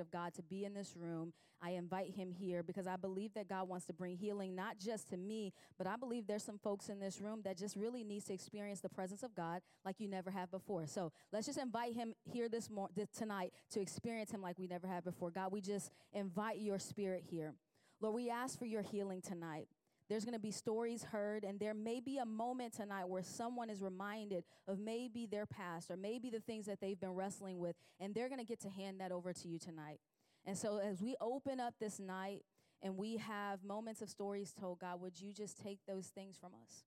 Spirit of God to be in this room. I invite him here because I believe that God wants to bring healing not just to me, but I believe there's some folks in this room that just really needs to experience the presence of God like you never have before. So let's just invite him here this morning tonight to experience him like we never have before. God, we just invite your spirit here. Lord, we ask for your healing tonight. There's going to be stories heard, and there may be a moment tonight where someone is reminded of maybe their past or maybe the things that they've been wrestling with, and they're going to get to hand that over to you tonight. And so, as we open up this night and we have moments of stories told, God, would you just take those things from us?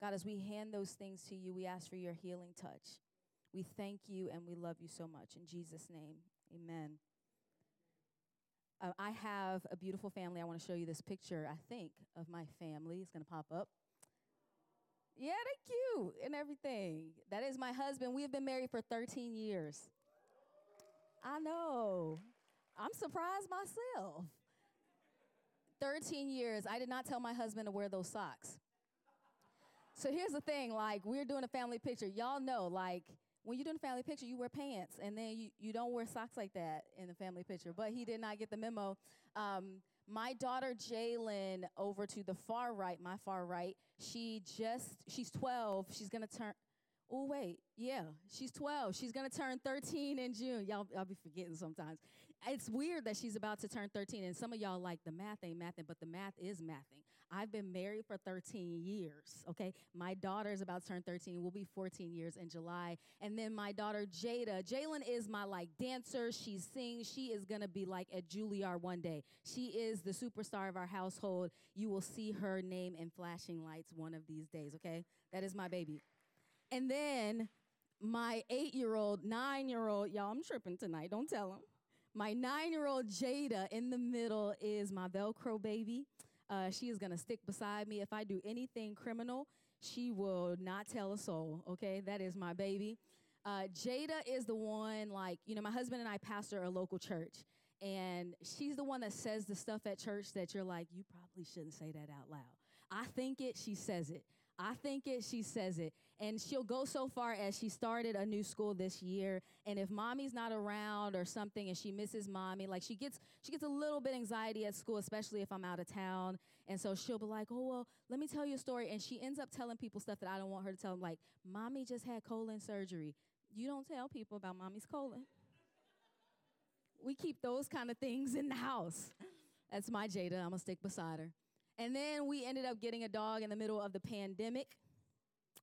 God, as we hand those things to you, we ask for your healing touch. We thank you and we love you so much. In Jesus' name, amen. Uh, I have a beautiful family. I want to show you this picture, I think, of my family. It's going to pop up. Yeah, they're cute and everything. That is my husband. We have been married for 13 years. I know. I'm surprised myself. 13 years. I did not tell my husband to wear those socks. So here's the thing like, we're doing a family picture. Y'all know, like, when you're doing a family picture, you wear pants, and then you, you don't wear socks like that in the family picture. But he did not get the memo. Um, my daughter Jalen, over to the far right, my far right, she just, she's 12. She's gonna turn, oh, wait, yeah, she's 12. She's to turn 13 in June. Y'all, I'll be forgetting sometimes. It's weird that she's about to turn 13, and some of y'all like the math ain't mathing, but the math is mathing. I've been married for 13 years, okay? My daughter is about to turn 13. We'll be 14 years in July. And then my daughter Jada, Jalen is my like dancer. She sings. She is to be like at Juilliard one day. She is the superstar of our household. You will see her name in flashing lights one of these days, okay? That is my baby. And then my eight year old, nine year old, y'all, I'm tripping tonight, don't tell him. My nine year old Jada in the middle is my Velcro baby. Uh, she is gonna stick beside me. If I do anything criminal, she will not tell a soul, okay? That is my baby. Uh, Jada is the one, like, you know, my husband and I pastor a local church, and she's the one that says the stuff at church that you're like, you probably shouldn't say that out loud. I think it, she says it. I think it, she says it. And she'll go so far as she started a new school this year. And if mommy's not around or something and she misses mommy, like she gets she gets a little bit anxiety at school, especially if I'm out of town. And so she'll be like, Oh, well, let me tell you a story. And she ends up telling people stuff that I don't want her to tell them, like, mommy just had colon surgery. You don't tell people about mommy's colon. we keep those kind of things in the house. That's my Jada. I'm gonna stick beside her. And then we ended up getting a dog in the middle of the pandemic.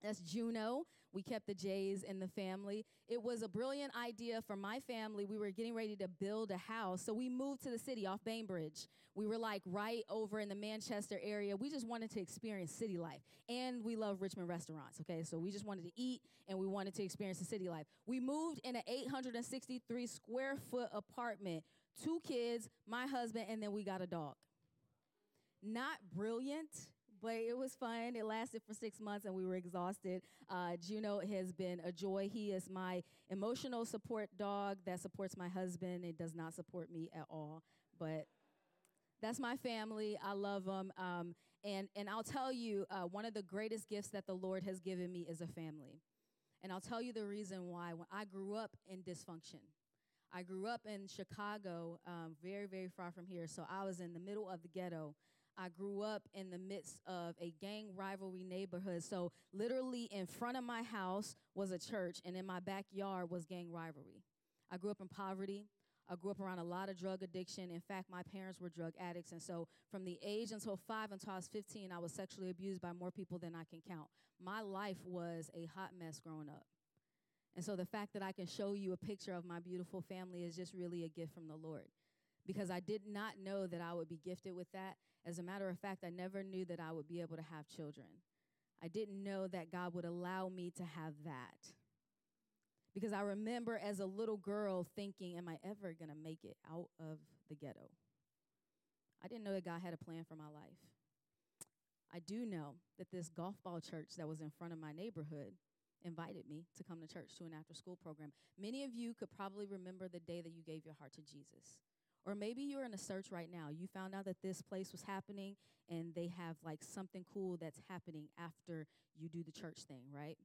That's Juno. We kept the Jays in the family. It was a brilliant idea for my family. We were getting ready to build a house. So we moved to the city off Bainbridge. We were like right over in the Manchester area. We just wanted to experience city life. And we love Richmond restaurants, okay? So we just wanted to eat and we wanted to experience the city life. We moved in an 863 square foot apartment, two kids, my husband, and then we got a dog not brilliant, but it was fun. It lasted for six months and we were exhausted. Uh, Juno has been a joy. He is my emotional support dog that supports my husband. It does not support me at all, but that's my family. I love them. Um, and, and I'll tell you, uh, one of the greatest gifts that the Lord has given me is a family. And I'll tell you the reason why. When I grew up in dysfunction, I grew up in Chicago, um, very, very far from here. So I was in the middle of the ghetto. I grew up in the midst of a gang rivalry neighborhood. So, literally, in front of my house was a church, and in my backyard was gang rivalry. I grew up in poverty. I grew up around a lot of drug addiction. In fact, my parents were drug addicts. And so, from the age until five until I was 15, I was sexually abused by more people than I can count. My life was a hot mess growing up. And so, the fact that I can show you a picture of my beautiful family is just really a gift from the Lord because I did not know that I would be gifted with that. As a matter of fact, I never knew that I would be able to have children. I didn't know that God would allow me to have that. Because I remember as a little girl thinking, Am I ever going to make it out of the ghetto? I didn't know that God had a plan for my life. I do know that this golf ball church that was in front of my neighborhood invited me to come to church to an after school program. Many of you could probably remember the day that you gave your heart to Jesus. Or maybe you're in a search right now. You found out that this place was happening and they have like something cool that's happening after you do the church thing, right?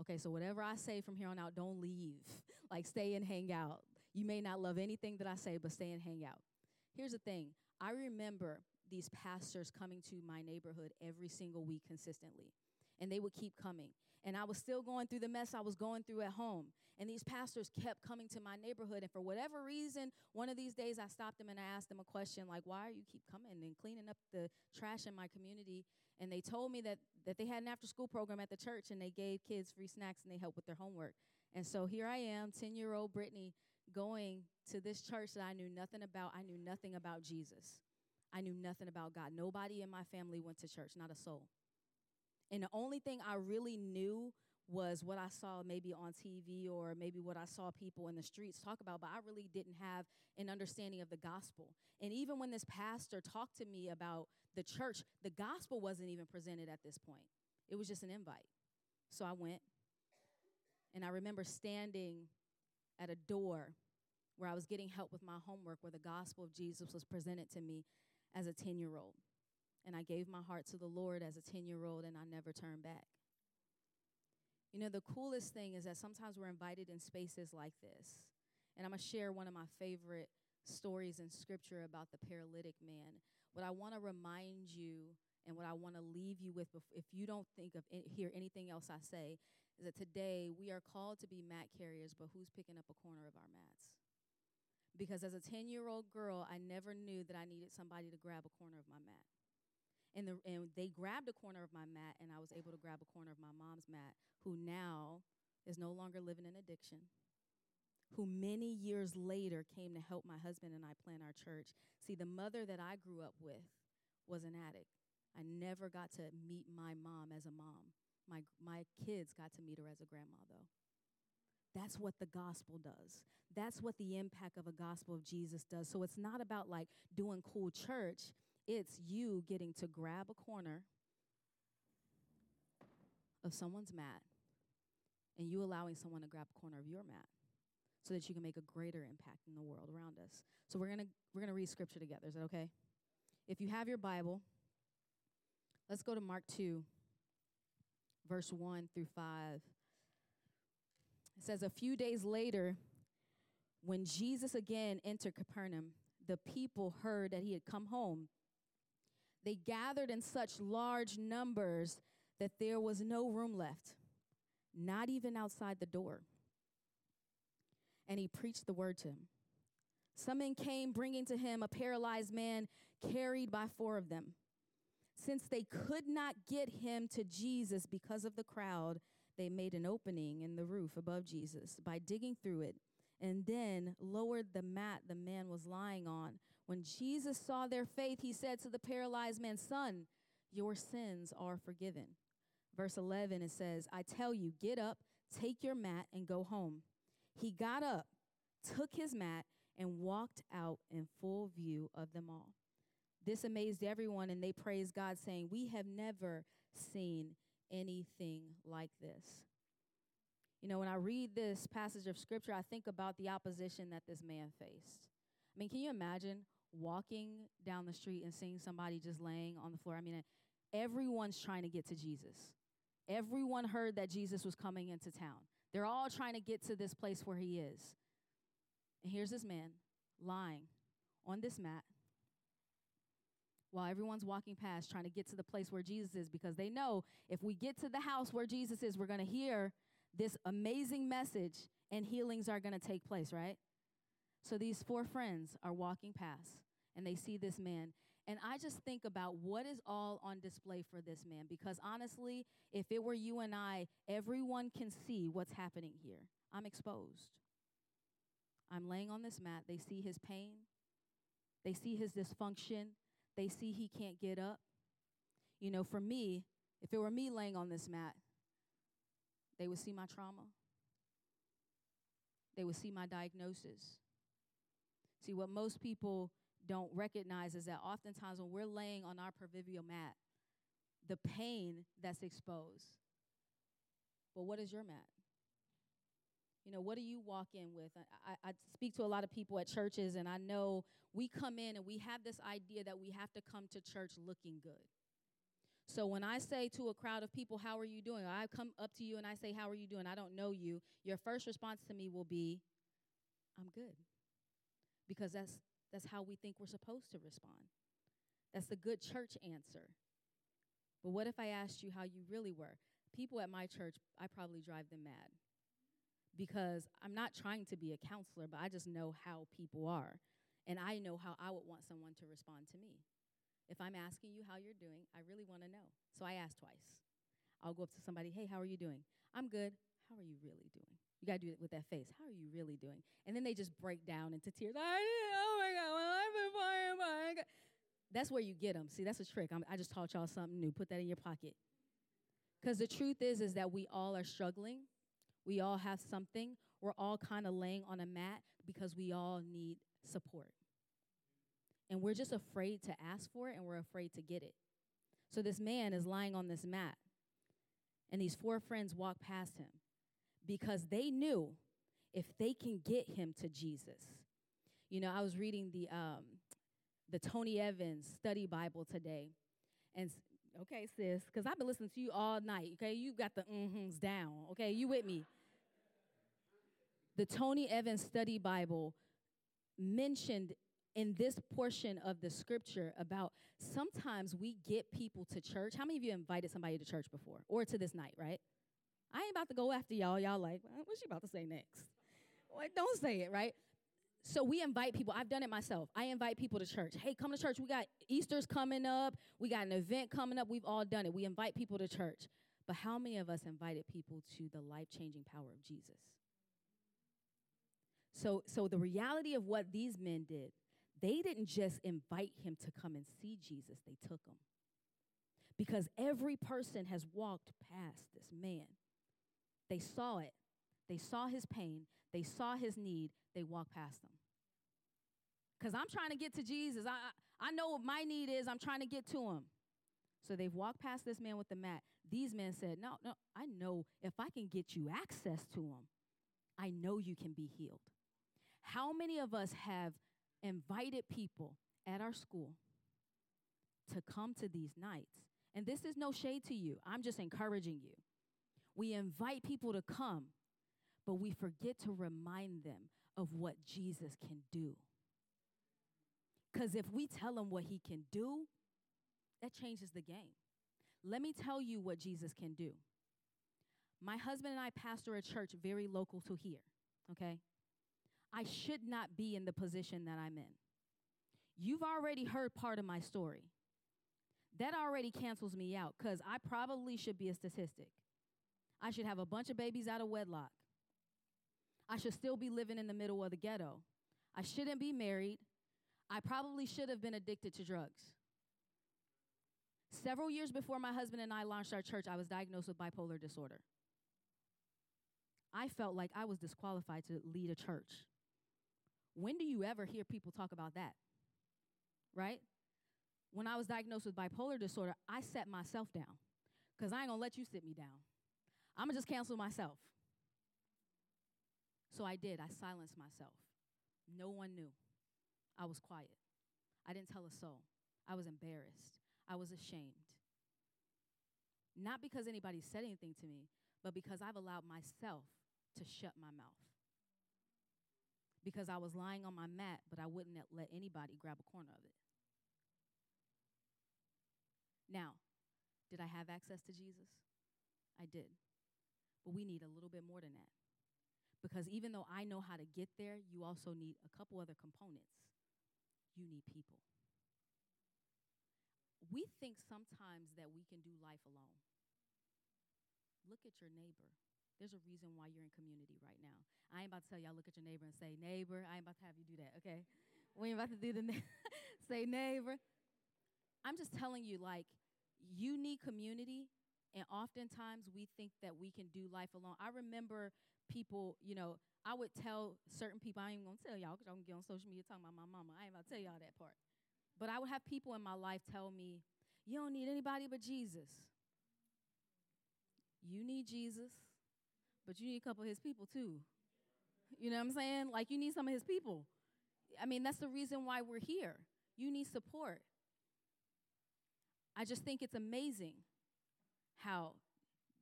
Okay, so whatever I say from here on out, don't leave. Like, stay and hang out. You may not love anything that I say, but stay and hang out. Here's the thing I remember these pastors coming to my neighborhood every single week consistently, and they would keep coming. And I was still going through the mess I was going through at home. And these pastors kept coming to my neighborhood. And for whatever reason, one of these days I stopped them and I asked them a question like, why are you keep coming and cleaning up the trash in my community? And they told me that, that they had an after school program at the church and they gave kids free snacks and they helped with their homework. And so here I am, 10 year old Brittany, going to this church that I knew nothing about. I knew nothing about Jesus. I knew nothing about God. Nobody in my family went to church, not a soul. And the only thing I really knew was what I saw maybe on TV or maybe what I saw people in the streets talk about, but I really didn't have an understanding of the gospel. And even when this pastor talked to me about the church, the gospel wasn't even presented at this point, it was just an invite. So I went, and I remember standing at a door where I was getting help with my homework, where the gospel of Jesus was presented to me as a 10 year old. And I gave my heart to the Lord as a 10 year old, and I never turned back. You know, the coolest thing is that sometimes we're invited in spaces like this. And I'm going to share one of my favorite stories in scripture about the paralytic man. What I want to remind you and what I want to leave you with, if you don't think of hear anything else I say, is that today we are called to be mat carriers, but who's picking up a corner of our mats? Because as a 10 year old girl, I never knew that I needed somebody to grab a corner of my mat and, the, and they grabbed a corner of my mat, and I was able to grab a corner of my mom's mat, who now is no longer living in addiction, who many years later came to help my husband and I plan our church. See, the mother that I grew up with was an addict. I never got to meet my mom as a mom. My, my kids got to meet her as a grandma, though. That's what the gospel does. That's what the impact of a gospel of Jesus does. So it's not about like doing cool church. It's you getting to grab a corner of someone's mat and you allowing someone to grab a corner of your mat so that you can make a greater impact in the world around us. So we're going to we're going to read scripture together. Is that okay? If you have your Bible, let's go to Mark 2 verse 1 through 5. It says a few days later when Jesus again entered Capernaum, the people heard that he had come home they gathered in such large numbers that there was no room left, not even outside the door. And he preached the word to him. Some men came bringing to him a paralyzed man carried by four of them. Since they could not get him to Jesus because of the crowd, they made an opening in the roof above Jesus by digging through it and then lowered the mat the man was lying on. When Jesus saw their faith, he said to the paralyzed man, Son, your sins are forgiven. Verse 11, it says, I tell you, get up, take your mat, and go home. He got up, took his mat, and walked out in full view of them all. This amazed everyone, and they praised God, saying, We have never seen anything like this. You know, when I read this passage of scripture, I think about the opposition that this man faced. I mean, can you imagine walking down the street and seeing somebody just laying on the floor? I mean, everyone's trying to get to Jesus. Everyone heard that Jesus was coming into town. They're all trying to get to this place where he is. And here's this man lying on this mat while everyone's walking past trying to get to the place where Jesus is because they know if we get to the house where Jesus is, we're going to hear this amazing message and healings are going to take place, right? So these four friends are walking past and they see this man. And I just think about what is all on display for this man because honestly, if it were you and I, everyone can see what's happening here. I'm exposed. I'm laying on this mat. They see his pain, they see his dysfunction, they see he can't get up. You know, for me, if it were me laying on this mat, they would see my trauma. They would see my diagnosis. See, what most people don't recognize is that oftentimes when we're laying on our proverbial mat, the pain that's exposed. But what is your mat? You know, what do you walk in with? I, I, speak to a lot of people at churches, and I know we come in and we have this idea that we have to come to church looking good. So when I say to a crowd of people, How are you doing? I come up to you and I say, How are you doing? I don't know you. Your first response to me will be, I'm good. Because that's that's how we think we're supposed to respond. That's the good church answer. But what if I asked you how you really were? People at my church, I probably drive them mad. Because I'm not trying to be a counselor, but I just know how people are. And I know how I would want someone to respond to me. If I'm asking you how you're doing, I really want to know. So I ask twice. I'll go up to somebody, hey, how are you doing? I'm good. How are you really doing? You got to do it with that face. How are you really doing? And then they just break down into tears. I, oh my God, well, I've been fine. That's where you get them. See, that's a trick. I'm, I just taught y'all something new. Put that in your pocket. Because the truth is, is that we all are struggling. We all have something. We're all kind of laying on a mat because we all need support. And we're just afraid to ask for it and we're afraid to get it. So this man is lying on this mat. And these four friends walk past him because they knew if they can get him to Jesus. You know, I was reading the um, the Tony Evans study Bible today, and okay, sis, because I've been listening to you all night. Okay, you got the mm-hms down. Okay, you with me? The Tony Evans study Bible mentioned in this portion of the scripture about sometimes we get people to church. How many of you invited somebody to church before or to this night, right? I ain't about to go after y'all. Y'all like, what's she about to say next? Like, don't say it, right? So we invite people. I've done it myself. I invite people to church. Hey, come to church. We got Easter's coming up. We got an event coming up. We've all done it. We invite people to church. But how many of us invited people to the life-changing power of Jesus? So so the reality of what these men did they didn't just invite him to come and see Jesus, they took him. Because every person has walked past this man. They saw it, they saw his pain, they saw his need, they walked past him. Because I'm trying to get to Jesus. I, I know what my need is, I'm trying to get to him. So they've walked past this man with the mat. These men said, No, no, I know if I can get you access to him, I know you can be healed. How many of us have invited people at our school to come to these nights. And this is no shade to you, I'm just encouraging you. We invite people to come, but we forget to remind them of what Jesus can do. Because if we tell them what he can do, that changes the game. Let me tell you what Jesus can do. My husband and I pastor a church very local to here, okay? I should not be in the position that I'm in. You've already heard part of my story. That already cancels me out because I probably should be a statistic. I should have a bunch of babies out of wedlock. I should still be living in the middle of the ghetto. I shouldn't be married. I probably should have been addicted to drugs. Several years before my husband and I launched our church, I was diagnosed with bipolar disorder. I felt like I was disqualified to lead a church. When do you ever hear people talk about that? Right? When I was diagnosed with bipolar disorder, I set myself down because I ain't gonna let you sit me down. I'm gonna just cancel myself. So I did. I silenced myself. No one knew. I was quiet. I didn't tell a soul. I was embarrassed. I was ashamed. Not because anybody said anything to me, but because I've allowed myself to shut my mouth because I was lying on my mat, but I wouldn't let anybody grab a corner of it. Now, did I have access to Jesus? I did. But we need a little bit more than that. Because even though I know how to get there, you also need a couple other components. You need people. We think sometimes that we can do life alone. Look at your neighbor. There's a reason why you're in community right now. I ain't about to tell y'all look at your neighbor and say, neighbor. I ain't about to have you do that, okay? We ain't about to do the na- say neighbor. I'm just telling you, like, you need community, and oftentimes we think that we can do life alone. I remember people, you know, I would tell certain people, I ain't gonna tell y'all because I'm gonna get on social media talking about my mama. I ain't about to tell y'all that part. But I would have people in my life tell me, you don't need anybody but Jesus. You need Jesus but you need a couple of his people too. You know what I'm saying? Like you need some of his people. I mean, that's the reason why we're here. You need support. I just think it's amazing how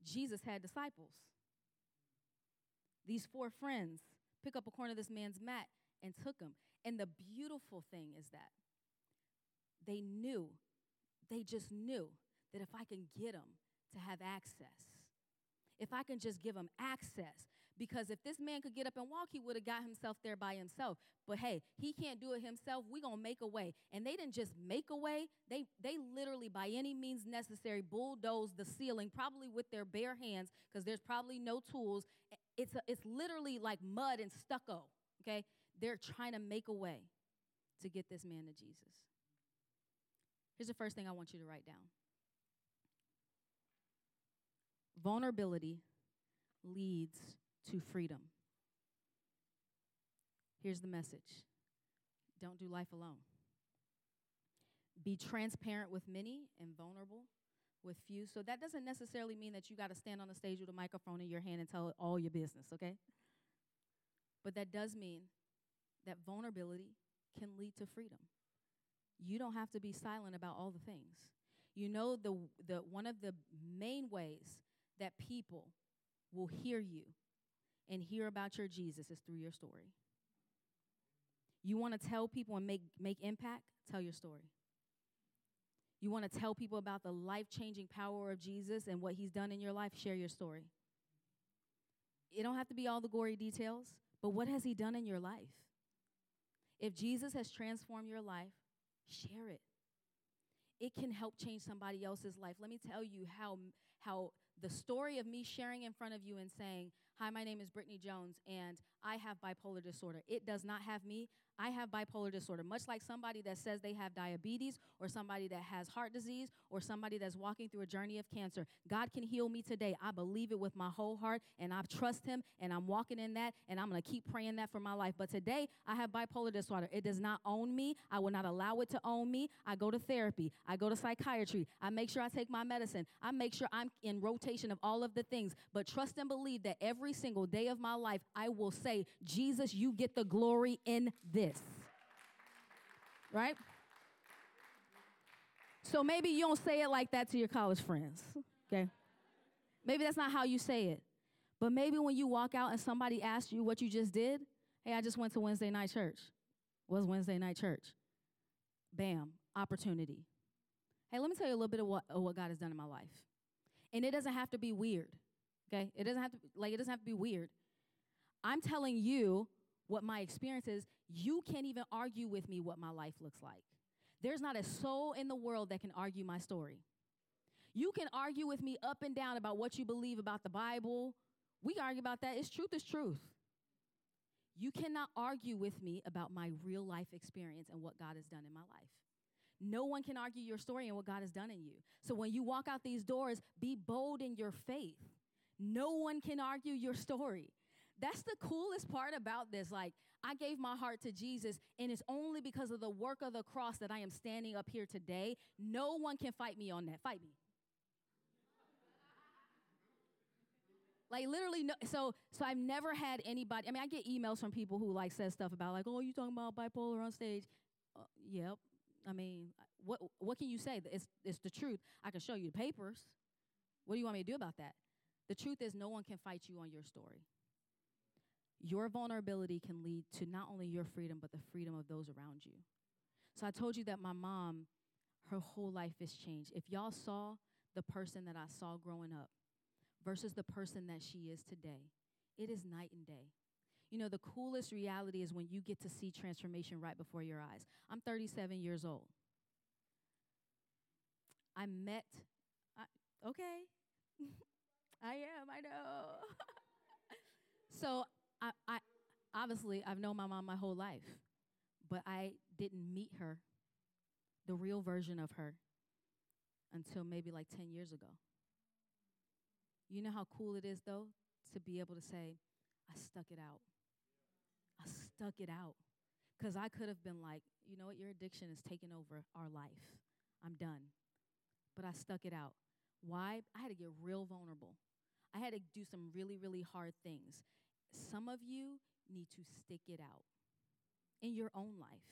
Jesus had disciples. These four friends, pick up a corner of this man's mat and took him. And the beautiful thing is that they knew, they just knew that if I can get him to have access, if I can just give him access, because if this man could get up and walk, he would have got himself there by himself. But hey, he can't do it himself. We're going to make a way. And they didn't just make a way, they, they literally, by any means necessary, bulldozed the ceiling, probably with their bare hands, because there's probably no tools. It's, a, it's literally like mud and stucco, okay? They're trying to make a way to get this man to Jesus. Here's the first thing I want you to write down vulnerability leads to freedom. Here's the message don't do life alone. Be transparent with many and vulnerable with few. So that doesn't necessarily mean that you got to stand on the stage with a microphone in your hand and tell all your business, okay? But that does mean that vulnerability can lead to freedom. You don't have to be silent about all the things. You know the the one of the main ways that people will hear you and hear about your Jesus is through your story. You want to tell people and make, make impact? Tell your story. You want to tell people about the life changing power of Jesus and what he's done in your life? Share your story. It don't have to be all the gory details, but what has he done in your life? If Jesus has transformed your life, share it. It can help change somebody else's life. Let me tell you how, how the story of me sharing in front of you and saying, Hi, my name is Brittany Jones, and I have bipolar disorder. It does not have me. I have bipolar disorder, much like somebody that says they have diabetes, or somebody that has heart disease, or somebody that's walking through a journey of cancer. God can heal me today. I believe it with my whole heart, and I trust Him, and I'm walking in that, and I'm gonna keep praying that for my life. But today, I have bipolar disorder. It does not own me. I will not allow it to own me. I go to therapy, I go to psychiatry, I make sure I take my medicine, I make sure I'm in rotation of all of the things. But trust and believe that every single day of my life, I will say, Jesus, you get the glory in this this. Right? So maybe you don't say it like that to your college friends, okay? Maybe that's not how you say it. But maybe when you walk out and somebody asks you what you just did, hey, I just went to Wednesday night church. Was Wednesday night church? Bam, opportunity. Hey, let me tell you a little bit of what, of what God has done in my life. And it doesn't have to be weird, okay? It doesn't have to, like, it doesn't have to be weird. I'm telling you what my experience is, you can't even argue with me what my life looks like. There's not a soul in the world that can argue my story. You can argue with me up and down about what you believe about the Bible. We argue about that. It's truth is truth. You cannot argue with me about my real life experience and what God has done in my life. No one can argue your story and what God has done in you. So when you walk out these doors, be bold in your faith. No one can argue your story. That's the coolest part about this. Like, I gave my heart to Jesus, and it's only because of the work of the cross that I am standing up here today. No one can fight me on that. Fight me. like literally no so so i've never had anybody i mean i get emails from people who like says stuff about like oh you talking about bipolar on stage uh, yep i mean what what can you say it's it's the truth i can show you the papers what do you want me to do about that the truth is no one can fight you on your story your vulnerability can lead to not only your freedom, but the freedom of those around you. So I told you that my mom, her whole life has changed. If y'all saw the person that I saw growing up versus the person that she is today, it is night and day. You know, the coolest reality is when you get to see transformation right before your eyes. I'm 37 years old. I met, I, okay, I am, I know. so I, I obviously I've known my mom my whole life, but I didn't meet her, the real version of her, until maybe like 10 years ago. You know how cool it is though to be able to say, I stuck it out. I stuck it out. Because I could have been like, you know what, your addiction is taking over our life. I'm done. But I stuck it out. Why? I had to get real vulnerable. I had to do some really, really hard things. Some of you need to stick it out in your own life.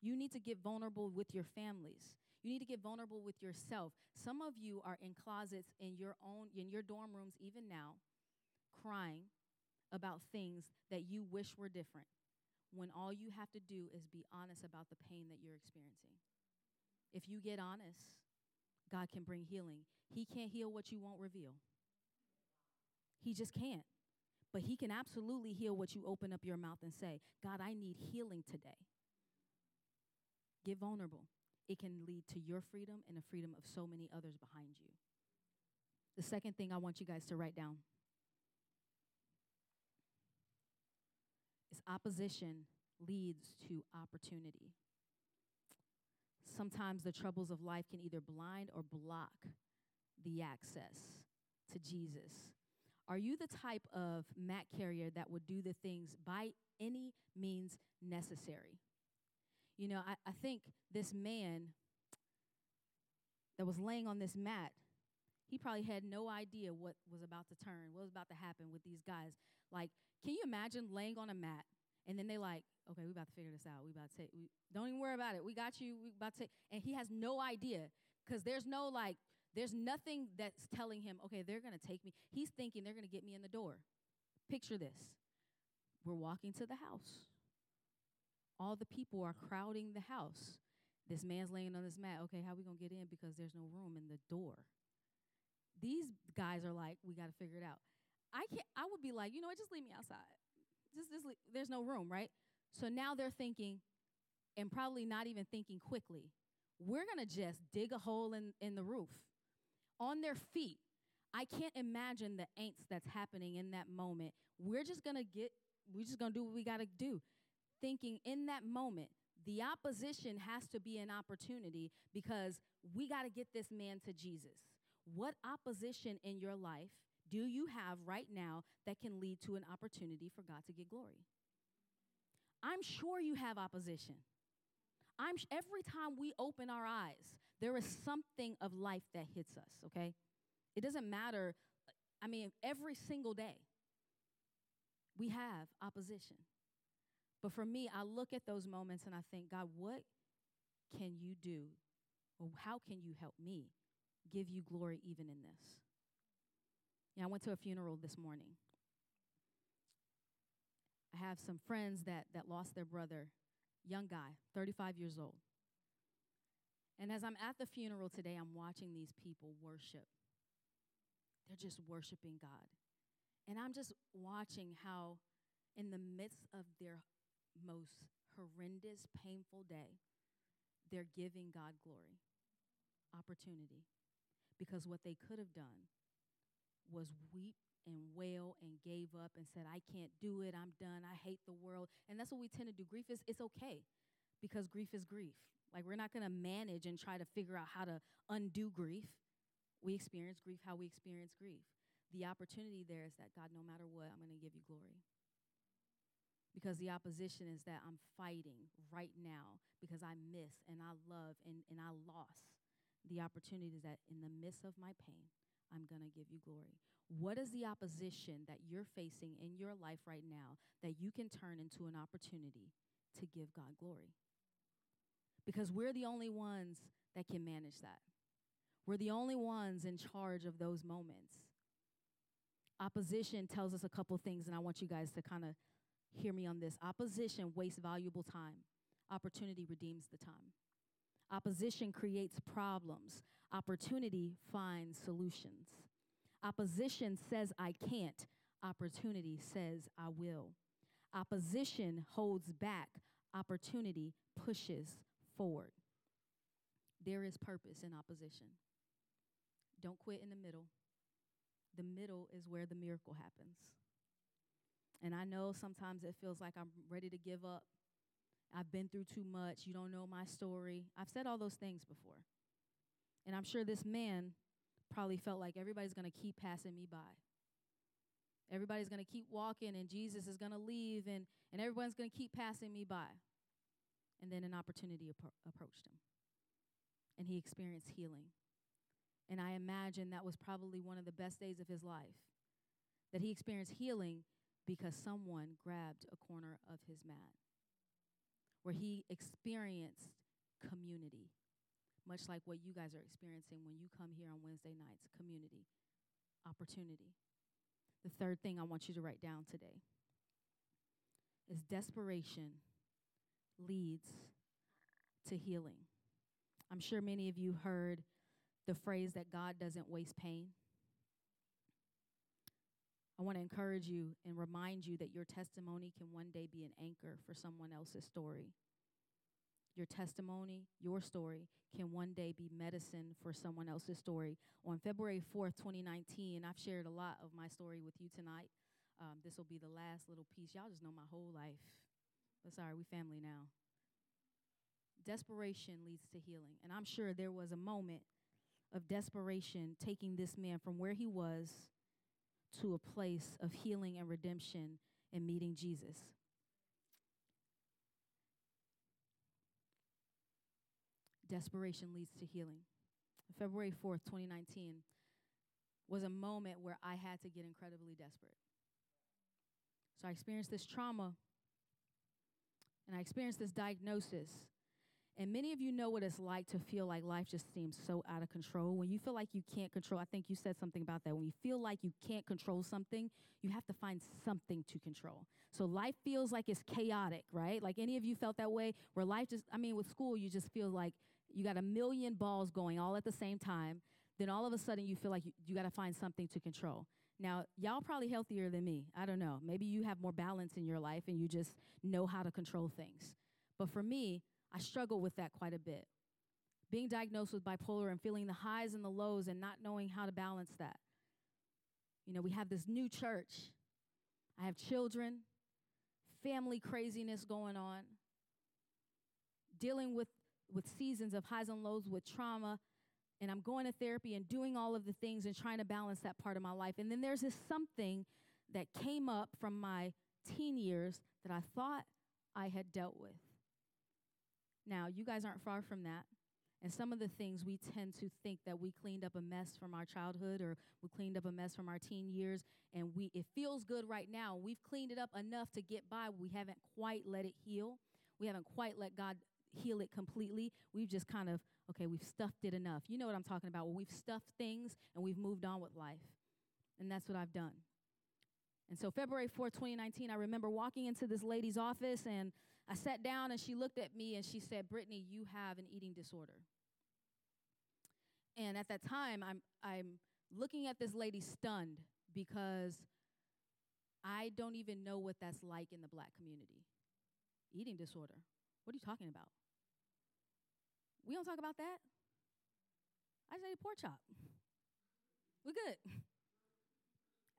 You need to get vulnerable with your families. You need to get vulnerable with yourself. Some of you are in closets in your own in your dorm rooms even now crying about things that you wish were different when all you have to do is be honest about the pain that you're experiencing. If you get honest, God can bring healing. He can't heal what you won't reveal. He just can't. But He can absolutely heal what you open up your mouth and say, God, I need healing today. Get vulnerable. It can lead to your freedom and the freedom of so many others behind you. The second thing I want you guys to write down is opposition leads to opportunity. Sometimes the troubles of life can either blind or block the access to Jesus. Are you the type of mat carrier that would do the things by any means necessary? You know, I, I think this man that was laying on this mat, he probably had no idea what was about to turn, what was about to happen with these guys. Like, can you imagine laying on a mat and then they like, okay, we about to figure this out. We about to take, we, don't even worry about it. We got you. We about to take, and he has no idea because there's no like, there's nothing that's telling him, okay, they're gonna take me. He's thinking they're gonna get me in the door. Picture this: we're walking to the house. All the people are crowding the house. This man's laying on this mat. Okay, how we gonna get in because there's no room in the door. These guys are like, we got to figure it out. I can't. I would be like, you know what? Just leave me outside. Just, just leave, there's no room, right? So now they're thinking, and probably not even thinking quickly. We're gonna just dig a hole in, in the roof on their feet. I can't imagine the angst that's happening in that moment. We're just gonna get, we're just gonna do what we gotta do. Thinking in that moment, the opposition has to be an opportunity because we gotta get this man to Jesus. What opposition in your life do you have right now that can lead to an opportunity for God to get glory? I'm sure you have opposition. I'm sh- every time we open our eyes, there is something of life that hits us, okay? It doesn't matter. I mean, every single day, we have opposition. But for me, I look at those moments and I think, God, what can you do? Or how can you help me give you glory even in this? Yeah, I went to a funeral this morning. I have some friends that, that lost their brother, young guy, 35 years old. And as I'm at the funeral today, I'm watching these people worship. They're just worshiping God. And I'm just watching how, in the midst of their most horrendous, painful day, they're giving God glory, opportunity. Because what they could have done was weep and wail and gave up and said, I can't do it, I'm done, I hate the world. And that's what we tend to do. Grief is it's okay because grief is grief. Like, we're not going to manage and try to figure out how to undo grief. We experience grief how we experience grief. The opportunity there is that, God, no matter what, I'm going to give you glory. Because the opposition is that I'm fighting right now because I miss and I love and, and I lost. The opportunity is that in the midst of my pain, I'm going to give you glory. What is the opposition that you're facing in your life right now that you can turn into an opportunity to give God glory? Because we're the only ones that can manage that. We're the only ones in charge of those moments. Opposition tells us a couple things, and I want you guys to kind of hear me on this. Opposition wastes valuable time, opportunity redeems the time. Opposition creates problems, opportunity finds solutions. Opposition says, I can't, opportunity says, I will. Opposition holds back, opportunity pushes forward. There is purpose in opposition. Don't quit in the middle. The middle is where the miracle happens. And I know sometimes it feels like I'm ready to give up. I've been through too much. You don't know my story. I've said all those things before. And I'm sure this man probably felt like everybody's going to keep passing me by. Everybody's going to keep walking, and Jesus is going to leave, and, and everyone's going to keep passing me by. And then an opportunity appro- approached him. And he experienced healing. And I imagine that was probably one of the best days of his life. That he experienced healing because someone grabbed a corner of his mat. Where he experienced community, much like what you guys are experiencing when you come here on Wednesday nights community, opportunity. The third thing I want you to write down today is desperation leads to healing. I'm sure many of you heard the phrase that God doesn't waste pain. I want to encourage you and remind you that your testimony can one day be an anchor for someone else's story. Your testimony, your story, can one day be medicine for someone else's story. On February 4th, 2019, I've shared a lot of my story with you tonight. Um, this will be the last little piece. Y'all just know my whole life. But sorry, we family now. Desperation leads to healing. And I'm sure there was a moment of desperation taking this man from where he was to a place of healing and redemption and meeting Jesus. Desperation leads to healing. February 4th, 2019, was a moment where I had to get incredibly desperate. So I experienced this trauma and I experienced this diagnosis and many of you know what it's like to feel like life just seems so out of control. When you feel like you can't control, I think you said something about that. When you feel like you can't control something, you have to find something to control. So life feels like it's chaotic, right? Like any of you felt that way, where life just, I mean, with school, you just feel like you got a million balls going all at the same time. Then all of a sudden, you feel like you, you got to find something to control. Now, y'all probably healthier than me. I don't know. Maybe you have more balance in your life and you just know how to control things. But for me, I struggle with that quite a bit. Being diagnosed with bipolar and feeling the highs and the lows and not knowing how to balance that. You know, we have this new church. I have children, family craziness going on, dealing with, with seasons of highs and lows with trauma. And I'm going to therapy and doing all of the things and trying to balance that part of my life. And then there's this something that came up from my teen years that I thought I had dealt with. Now, you guys aren't far from that. And some of the things we tend to think that we cleaned up a mess from our childhood or we cleaned up a mess from our teen years and we it feels good right now. We've cleaned it up enough to get by. We haven't quite let it heal. We haven't quite let God heal it completely. We've just kind of okay, we've stuffed it enough. You know what I'm talking about? Well, we've stuffed things and we've moved on with life. And that's what I've done. And so February 4, 2019, I remember walking into this lady's office and I sat down and she looked at me and she said, Brittany, you have an eating disorder. And at that time, I'm, I'm looking at this lady stunned because I don't even know what that's like in the black community. Eating disorder. What are you talking about? We don't talk about that. I just ate a pork chop. We're good.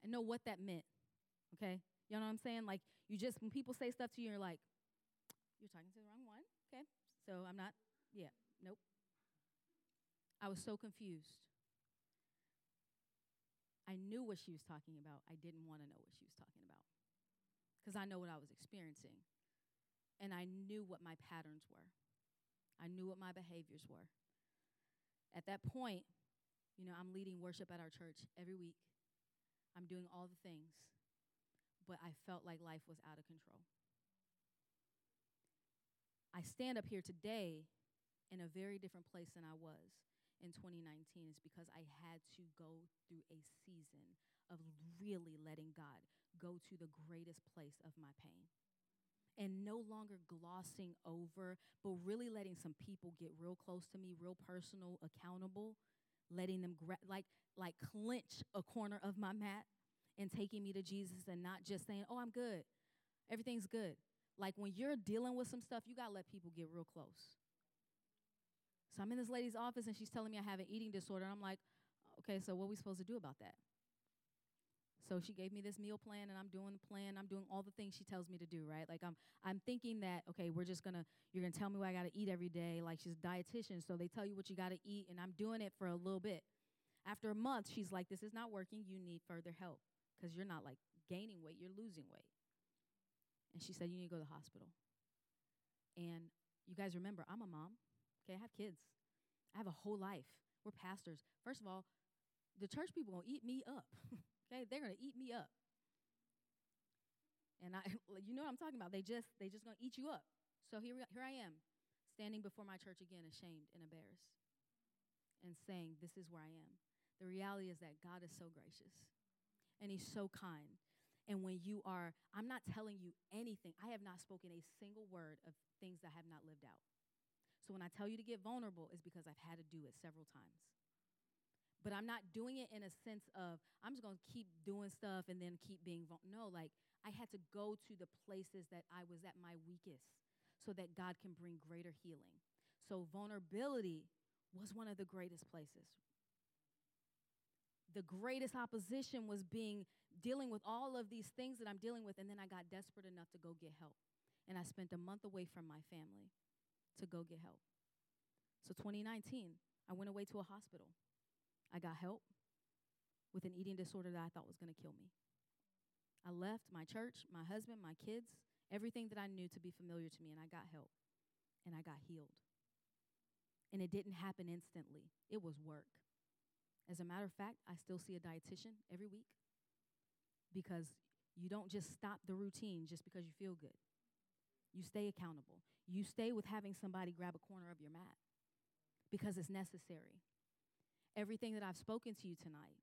I know what that meant. Okay? You know what I'm saying? Like, you just, when people say stuff to you, you're like, you're talking to the wrong one. Okay. So I'm not, yeah, nope. I was so confused. I knew what she was talking about. I didn't want to know what she was talking about because I know what I was experiencing. And I knew what my patterns were, I knew what my behaviors were. At that point, you know, I'm leading worship at our church every week. I'm doing all the things, but I felt like life was out of control. I stand up here today in a very different place than I was in 2019 is because I had to go through a season of really letting God go to the greatest place of my pain and no longer glossing over, but really letting some people get real close to me, real personal, accountable, letting them gra- like like clench a corner of my mat and taking me to Jesus and not just saying, "Oh, I'm good. Everything's good." Like when you're dealing with some stuff, you got to let people get real close. So I'm in this lady's office and she's telling me I have an eating disorder. And I'm like, okay, so what are we supposed to do about that? So she gave me this meal plan and I'm doing the plan. I'm doing all the things she tells me to do, right? Like I'm I'm thinking that, okay, we're just gonna you're gonna tell me what I gotta eat every day. Like she's a dietitian, so they tell you what you gotta eat, and I'm doing it for a little bit. After a month, she's like, This is not working, you need further help. Because you're not like gaining weight, you're losing weight. And she said, You need to go to the hospital. And you guys remember, I'm a mom. Okay, I have kids. I have a whole life. We're pastors. First of all, the church people gonna eat me up. okay, they're gonna eat me up. And I, you know what I'm talking about. They just, they just gonna eat you up. So here, here I am, standing before my church again, ashamed and embarrassed, and saying, "This is where I am." The reality is that God is so gracious and He's so kind. And when you are, I'm not telling you anything. I have not spoken a single word of things that I have not lived out. So when I tell you to get vulnerable, it's because I've had to do it several times. But I'm not doing it in a sense of I'm just going to keep doing stuff and then keep being vulnerable. No, like I had to go to the places that I was at my weakest so that God can bring greater healing. So vulnerability was one of the greatest places. The greatest opposition was being dealing with all of these things that I'm dealing with and then I got desperate enough to go get help. And I spent a month away from my family to go get help. So 2019, I went away to a hospital. I got help with an eating disorder that I thought was going to kill me. I left my church, my husband, my kids, everything that I knew to be familiar to me, and I got help. And I got healed. And it didn't happen instantly, it was work. As a matter of fact, I still see a dietitian every week because you don't just stop the routine just because you feel good. You stay accountable. You stay with having somebody grab a corner of your mat because it's necessary. Everything that I've spoken to you tonight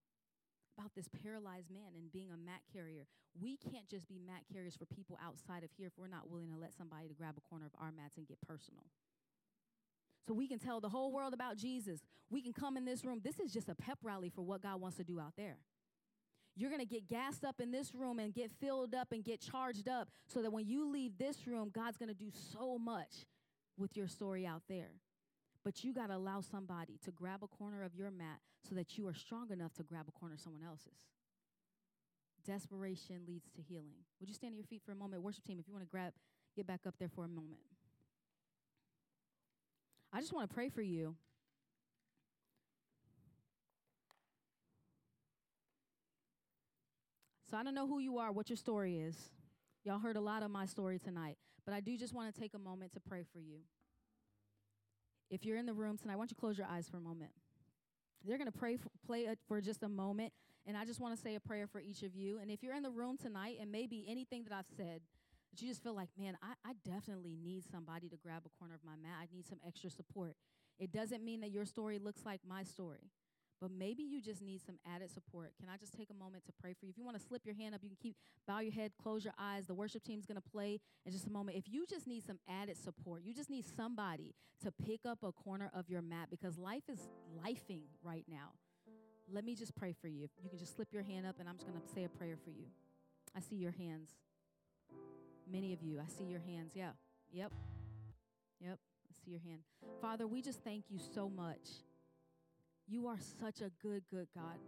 about this paralyzed man and being a mat carrier, we can't just be mat carriers for people outside of here if we're not willing to let somebody to grab a corner of our mats and get personal. So we can tell the whole world about Jesus. We can come in this room. This is just a pep rally for what God wants to do out there. You're going to get gassed up in this room and get filled up and get charged up so that when you leave this room, God's going to do so much with your story out there. But you got to allow somebody to grab a corner of your mat so that you are strong enough to grab a corner of someone else's. Desperation leads to healing. Would you stand on your feet for a moment? Worship team, if you want to grab, get back up there for a moment. I just want to pray for you. So I don't know who you are, what your story is. Y'all heard a lot of my story tonight, but I do just want to take a moment to pray for you. If you're in the room tonight, I want you to close your eyes for a moment. They're going to pray for, play for just a moment, and I just want to say a prayer for each of you. And if you're in the room tonight, and maybe anything that I've said, that you just feel like, man, I, I definitely need somebody to grab a corner of my mat. I need some extra support. It doesn't mean that your story looks like my story but maybe you just need some added support. Can I just take a moment to pray for you? If you want to slip your hand up, you can keep bow your head, close your eyes. The worship team's going to play in just a moment. If you just need some added support, you just need somebody to pick up a corner of your mat because life is lifing right now. Let me just pray for you. You can just slip your hand up and I'm just going to say a prayer for you. I see your hands. Many of you, I see your hands. Yeah. Yep. Yep. I see your hand. Father, we just thank you so much you are such a good, good God.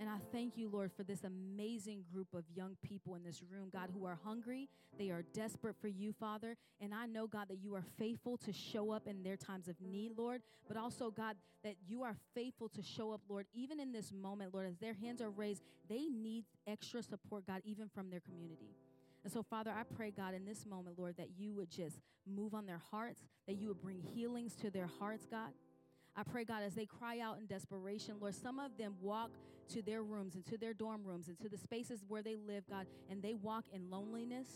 And I thank you, Lord, for this amazing group of young people in this room, God, who are hungry. They are desperate for you, Father. And I know, God, that you are faithful to show up in their times of need, Lord. But also, God, that you are faithful to show up, Lord, even in this moment, Lord, as their hands are raised, they need extra support, God, even from their community. And so, Father, I pray, God, in this moment, Lord, that you would just move on their hearts, that you would bring healings to their hearts, God. I pray, God, as they cry out in desperation, Lord, some of them walk to their rooms and to their dorm rooms and to the spaces where they live, God, and they walk in loneliness.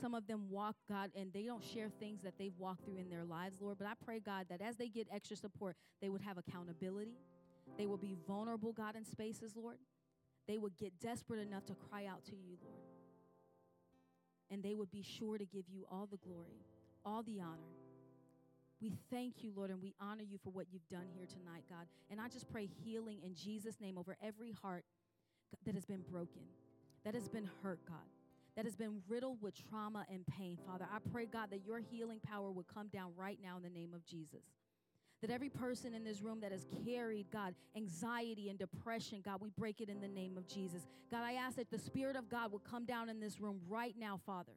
Some of them walk, God, and they don't share things that they've walked through in their lives, Lord. But I pray, God, that as they get extra support, they would have accountability. They will be vulnerable, God, in spaces, Lord. They would get desperate enough to cry out to you, Lord. And they would be sure to give you all the glory, all the honor, we thank you, Lord, and we honor you for what you've done here tonight, God. And I just pray healing in Jesus' name over every heart that has been broken, that has been hurt, God, that has been riddled with trauma and pain, Father. I pray, God, that your healing power would come down right now in the name of Jesus. That every person in this room that has carried, God, anxiety and depression, God, we break it in the name of Jesus. God, I ask that the Spirit of God would come down in this room right now, Father.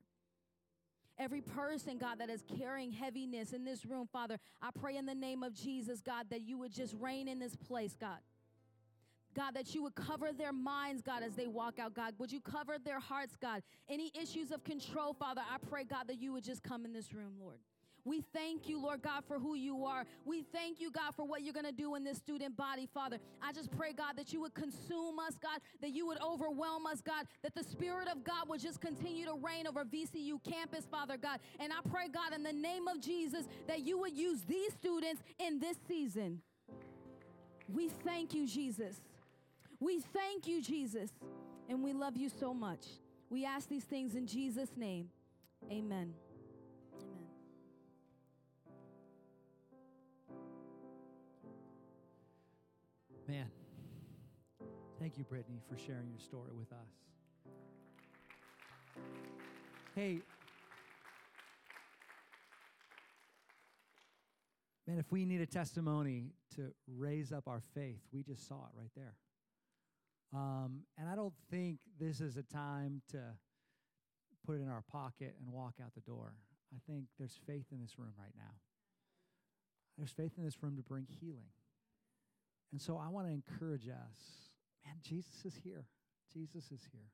Every person, God, that is carrying heaviness in this room, Father, I pray in the name of Jesus, God, that you would just reign in this place, God. God, that you would cover their minds, God, as they walk out, God. Would you cover their hearts, God? Any issues of control, Father, I pray, God, that you would just come in this room, Lord. We thank you, Lord God, for who you are. We thank you, God, for what you're going to do in this student body, Father. I just pray, God, that you would consume us, God, that you would overwhelm us, God, that the Spirit of God would just continue to reign over VCU campus, Father God. And I pray, God, in the name of Jesus, that you would use these students in this season. We thank you, Jesus. We thank you, Jesus, and we love you so much. We ask these things in Jesus' name. Amen. Man, thank you, Brittany, for sharing your story with us. Hey, man, if we need a testimony to raise up our faith, we just saw it right there. Um, and I don't think this is a time to put it in our pocket and walk out the door. I think there's faith in this room right now. There's faith in this room to bring healing. And so I want to encourage us man, Jesus is here. Jesus is here.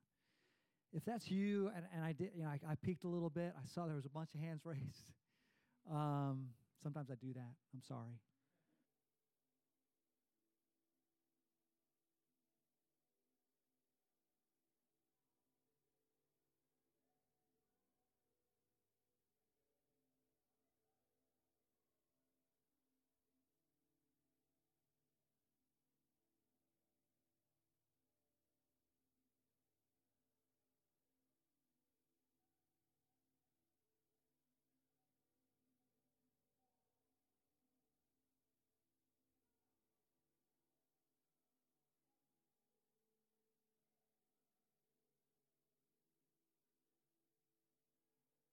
If that's you, and, and I did, you know, I, I peeked a little bit. I saw there was a bunch of hands raised. Um, sometimes I do that. I'm sorry.